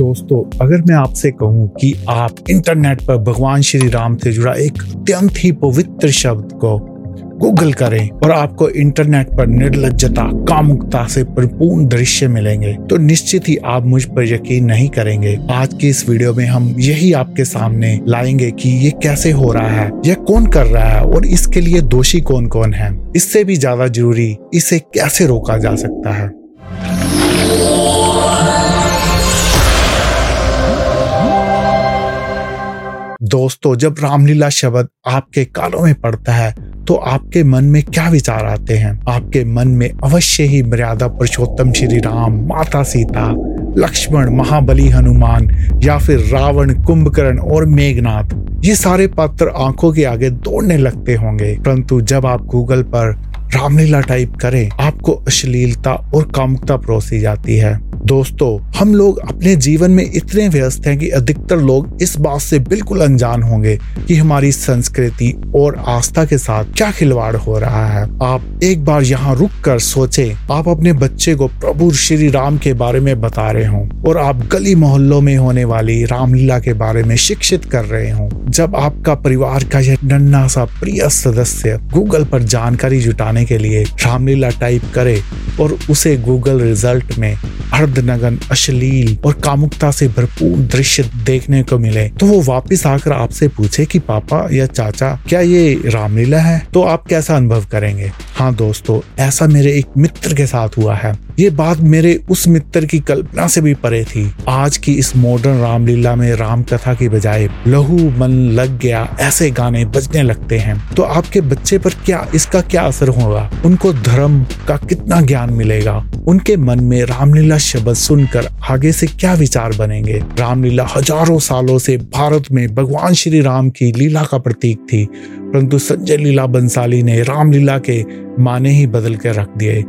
दोस्तों, अगर मैं आपसे कहूँ कि आप इंटरनेट पर भगवान श्री राम से जुड़ा एक अत्यंत ही पवित्र शब्द को गूगल करें और आपको इंटरनेट पर निर्लजता कामुकता से परिपूर्ण दृश्य मिलेंगे तो निश्चित ही आप मुझ पर यकीन नहीं करेंगे। आज की इस वीडियो में हम यही आपके सामने लाएँगे कि ये कैसे हो रहा है, यह कौन कर रहा है और इसके लिए दोषी कौन कौन है। इससे भी ज़्यादा ज़रूरी इसे कैसे रोका जा सकता है? दोस्तों, जब रामलीला शब्द आपके कानों में पड़ता है तो आपके मन में क्या विचार आते हैं? आपके मन में अवश्य ही मर्यादा पुरुषोत्तम श्री राम, माता सीता, लक्ष्मण, महाबली हनुमान, या फिर रावण, कुंभकर्ण और मेघनाथ, ये सारे पात्र आँखों के आगे दौड़ने लगते होंगे। परंतु जब आप गूगल पर रामलीला टाइप करें, आपको अश्लीलता और कामुकता परोसी जाती है। दोस्तों, हम लोग अपने जीवन में इतने व्यस्त हैं कि अधिकतर लोग इस बात से बिल्कुल अनजान होंगे कि हमारी संस्कृति और आस्था के साथ क्या खिलवाड़ हो रहा है। आप एक बार यहाँ रुक कर सोचे, आप अपने बच्चे को प्रभु श्री राम के बारे में बता रहे हो और आप गली मोहल्लों में होने वाली रामलीला के बारे में शिक्षित कर रहे हो। जब आपका परिवार का यह नन्ना सा प्रिय सदस्य गूगल पर जानकारी जुटाने के लिए रामलीला टाइप करे और उसे गूगल रिज़ल्ट में अर्धनगन, अश्लील और कामुकता से भरपूर दृश्य देखने को मिले। तो वो वापस आकर आपसे पूछे कि, पापा या चाचा, क्या ये रामलीला है? तो आप कैसा अनुभव करेंगे? हाँ दोस्तों, ऐसा मेरे एक मित्र के साथ हुआ है। ये बात मेरे उस मित्र की कल्पना से भी परे थी। आज की इस मॉडर्न रामलीला में राम कथा की बजाय लहू मन लग गया, ऐसे गाने बजने लगते हैं। तो आपके बच्चे पर क्या इसका क्या असर होगा? उनको धर्म का कितना ज्ञान मिलेगा? उनके मन में रामलीला शब्द सुनकर आगे से क्या विचार बनेंगे? रामलीला हज़ारों सालों से भारत में भगवान श्री राम की लीला का प्रतीक थी, परंतु संजय लीला बंसाली ने रामलीला के माने ही बदल कर रख दिए।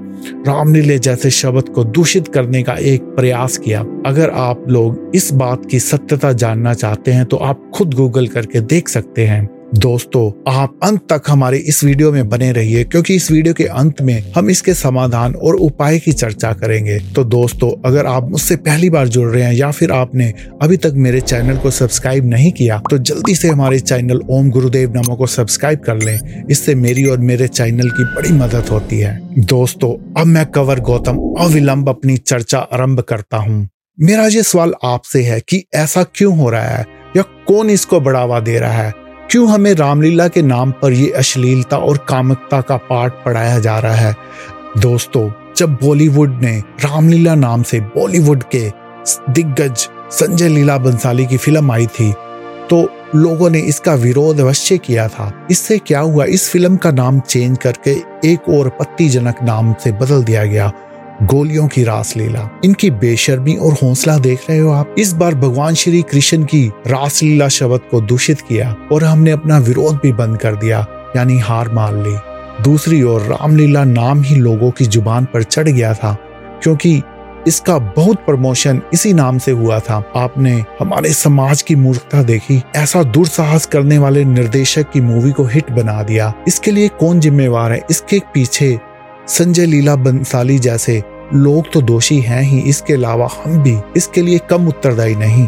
रामलीले जैसे शब्द को दूषित करने का एक प्रयास किया। अगर आप लोग इस बात की सत्यता जानना चाहते हैं तो आप खुद गूगल करके देख सकते हैं। दोस्तों, आप अंत तक हमारे इस वीडियो में बने रहिए, क्योंकि इस वीडियो के अंत में हम इसके समाधान और उपाय की चर्चा करेंगे। तो दोस्तों, अगर आप मुझसे पहली बार जुड़ रहे हैं या फिर आपने अभी तक मेरे चैनल को सब्सक्राइब नहीं किया तो जल्दी से हमारे चैनल ओम गुरुदेव नमो को सब्सक्राइब कर लें। इससे मेरी और मेरे चैनल की बड़ी मदद होती है। दोस्तों, अब मैं कवर गौतम अविलंब अपनी चर्चा आरंभ करता हूँ। मेरा ये सवाल आपसे है कि ऐसा क्यों हो रहा है या कौन इसको बढ़ावा दे रहा है? क्यों हमें रामलीला के नाम पर ये अश्लीलता और कामकता का पाठ पढ़ाया जा रहा है? दोस्तों, जब बॉलीवुड ने रामलीला नाम से बॉलीवुड के दिग्गज संजय लीला बंसाली की फ़िल्म आई थी तो लोगों ने इसका विरोध अवश्य किया था। इससे क्या हुआ? इस फ़िल्म का नाम चेंज करके एक और पत्तीजनक नाम से बदल दिया गया। गोलियों की रास लीला। इनकी बेशर्मी और हौसला देख रहे हो आप। इस बार भगवान श्री कृष्ण की रास लीला शब्द को दूषित किया और हमने अपना विरोध भी बंद कर दिया, यानी हार मान ली। दूसरी ओर रामलीला नाम ही लोगों की ज़ुबान पर चढ़ गया था, क्योंकि इसका बहुत प्रमोशन इसी नाम से हुआ था। आपने हमारे समाज की मूर्खता देखी, ऐसा दुर्साहस करने वाले निर्देशक की मूवी को हिट बना दिया। इसके लिए कौन जिम्मेवार है? इसके पीछे संजय लीला बंसाली जैसे लोग तो दोषी हैं ही, इसके अलावा हम भी इसके लिए कम उत्तरदायी नहीं।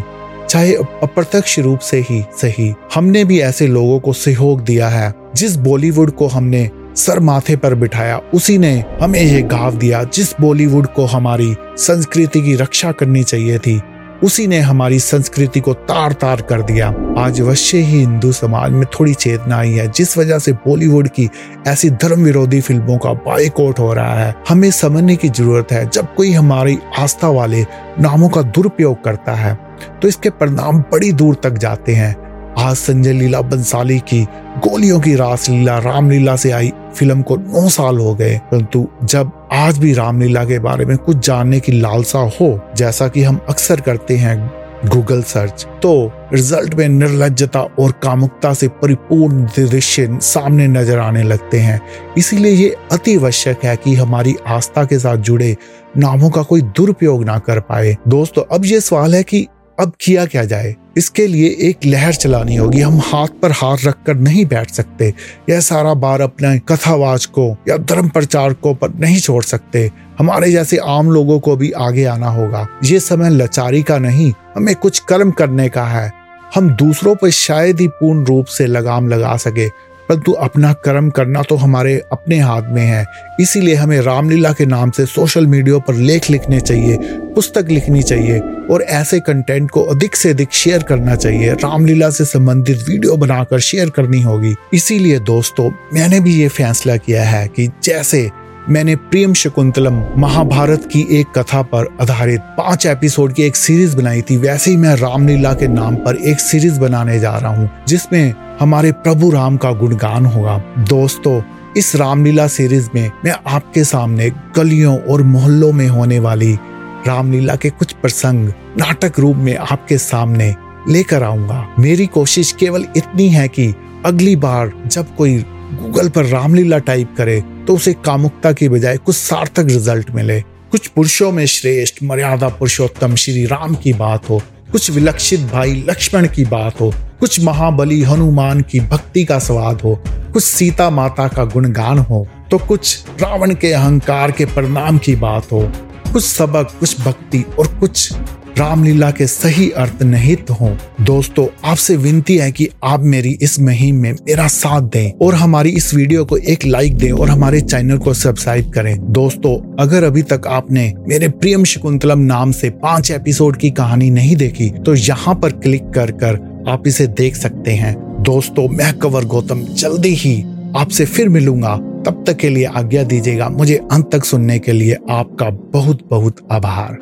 चाहे अप्रत्यक्ष रूप से ही सही, हमने भी ऐसे लोगों को सहयोग दिया है, जिस बॉलीवुड को हमने सर माथे पर बिठाया, उसी ने हमें ये गाव दिया, जिस बॉलीवुड को हमारी संस्कृति की रक्षा करनी चाहिए थी। उसी ने हमारी संस्कृति को तार तार कर दिया। आज अवश्य ही हिंदू समाज में थोड़ी चेतना आई है, जिस वजह से बॉलीवुड की ऐसी धर्म विरोधी फ़िल्मों का बाइकआउट हो रहा है। हमें समझने की ज़रूरत है, जब कोई हमारी आस्था वाले नामों का दुरुपयोग करता है तो इसके परिणाम बड़ी दूर तक जाते हैं। आज संजय लीला बंसाली की गोलियों की रासलीला रामलीला से आई फ़िल्म को नौ साल हो गए। परंतु जब आज भी रामलीला के बारे में कुछ जानने की लालसा हो, जैसा कि हम अक्सर करते हैं गूगल सर्च तो रिज़ल्ट में निर्लजता और कामुकता से परिपूर्ण दृश्य सामने नज़र आने लगते हैं। इसीलिए ये अति आवश्यक है कि हमारी आस्था के साथ जुड़े नामों का कोई दुरुपयोग ना कर पाए। दोस्तों, अब ये सवाल है कि अब किया क्या जाए? इसके लिए एक लहर चलानी होगी। हम हाथ पर हाथ रखकर नहीं बैठ सकते। यह सारा बार अपने कथावाच को या धर्म प्रचारकों पर नहीं छोड़ सकते। हमारे जैसे आम लोगों को भी आगे आना होगा। ये समय लाचारी का नहीं, हमें कुछ कर्म करने का है। हम दूसरों पर शायद ही पूर्ण रूप से लगाम लगा सके। परंतु अपना कर्म करना तो हमारे अपने हाथ में है। इसीलिए हमें रामलीला के नाम से सोशल मीडिया पर लेख लिखने चाहिए, पुस्तक लिखनी चाहिए और ऐसे कंटेंट को अधिक से अधिक शेयर करना चाहिए। रामलीला से संबंधित वीडियो बनाकर शेयर करनी होगी। इसीलिए दोस्तों, मैंने भी ये फैसला किया है कि जैसे मैंने प्रेम शकुंतलम महाभारत की एक कथा पर आधारित पाँच एपिसोड की एक सीरीज़ बनाई थी, वैसे ही मैं रामलीला के नाम पर एक सीरीज़ बनाने जा रहा हूँ, जिसमें हमारे प्रभु राम का गुणगान होगा। दोस्तों, इस रामलीला सीरीज़ में मैं आपके सामने गलियों और मोहल्लों में होने वाली रामलीला के कुछ प्रसंग, नाटक रूप में आपके सामने लेकर आऊँगा। मेरी कोशिश केवल इतनी है कि अगली बार जब कोई गूगल पर रामलीला टाइप करे तो उसे कामुकता की बजाय कुछ सार्थक रिज़ल्ट मिले। कुछ पुरुषों में श्रेष्ठ, मर्यादा पुरुषोत्तम, श्री राम की बात हो। कुछ विलक्षित भाई लक्ष्मण की बात हो। कुछ महाबली हनुमान की भक्ति का स्वाद हो। कुछ सीता माता का गुणगान हो। तो कुछ रावण के अहंकार के परिणाम की बात हो। कुछ सबक, कुछ भक्ति और कुछ रामलीला के सही अर्थ निहित हो। दोस्तों, आपसे विनती है कि आप मेरी इस मुहिम में मेरा साथ दें और हमारी इस वीडियो को एक लाइक दें और हमारे चैनल को सब्सक्राइब करें। दोस्तों, अगर अभी तक आपने मेरे प्रियम शकुंतलम नाम से पाँच एपिसोड की कहानी नहीं देखी तो यहाँ पर क्लिक कर कर आप इसे देख सकते हैं। दोस्तों, मैं कवर गौतम, जल्दी ही आपसे फिर मिलूँगा। तब तक के लिए आज्ञा दीजिएगा, मुझे अंत तक सुनने के लिए आपका बहुत बहुत आभार।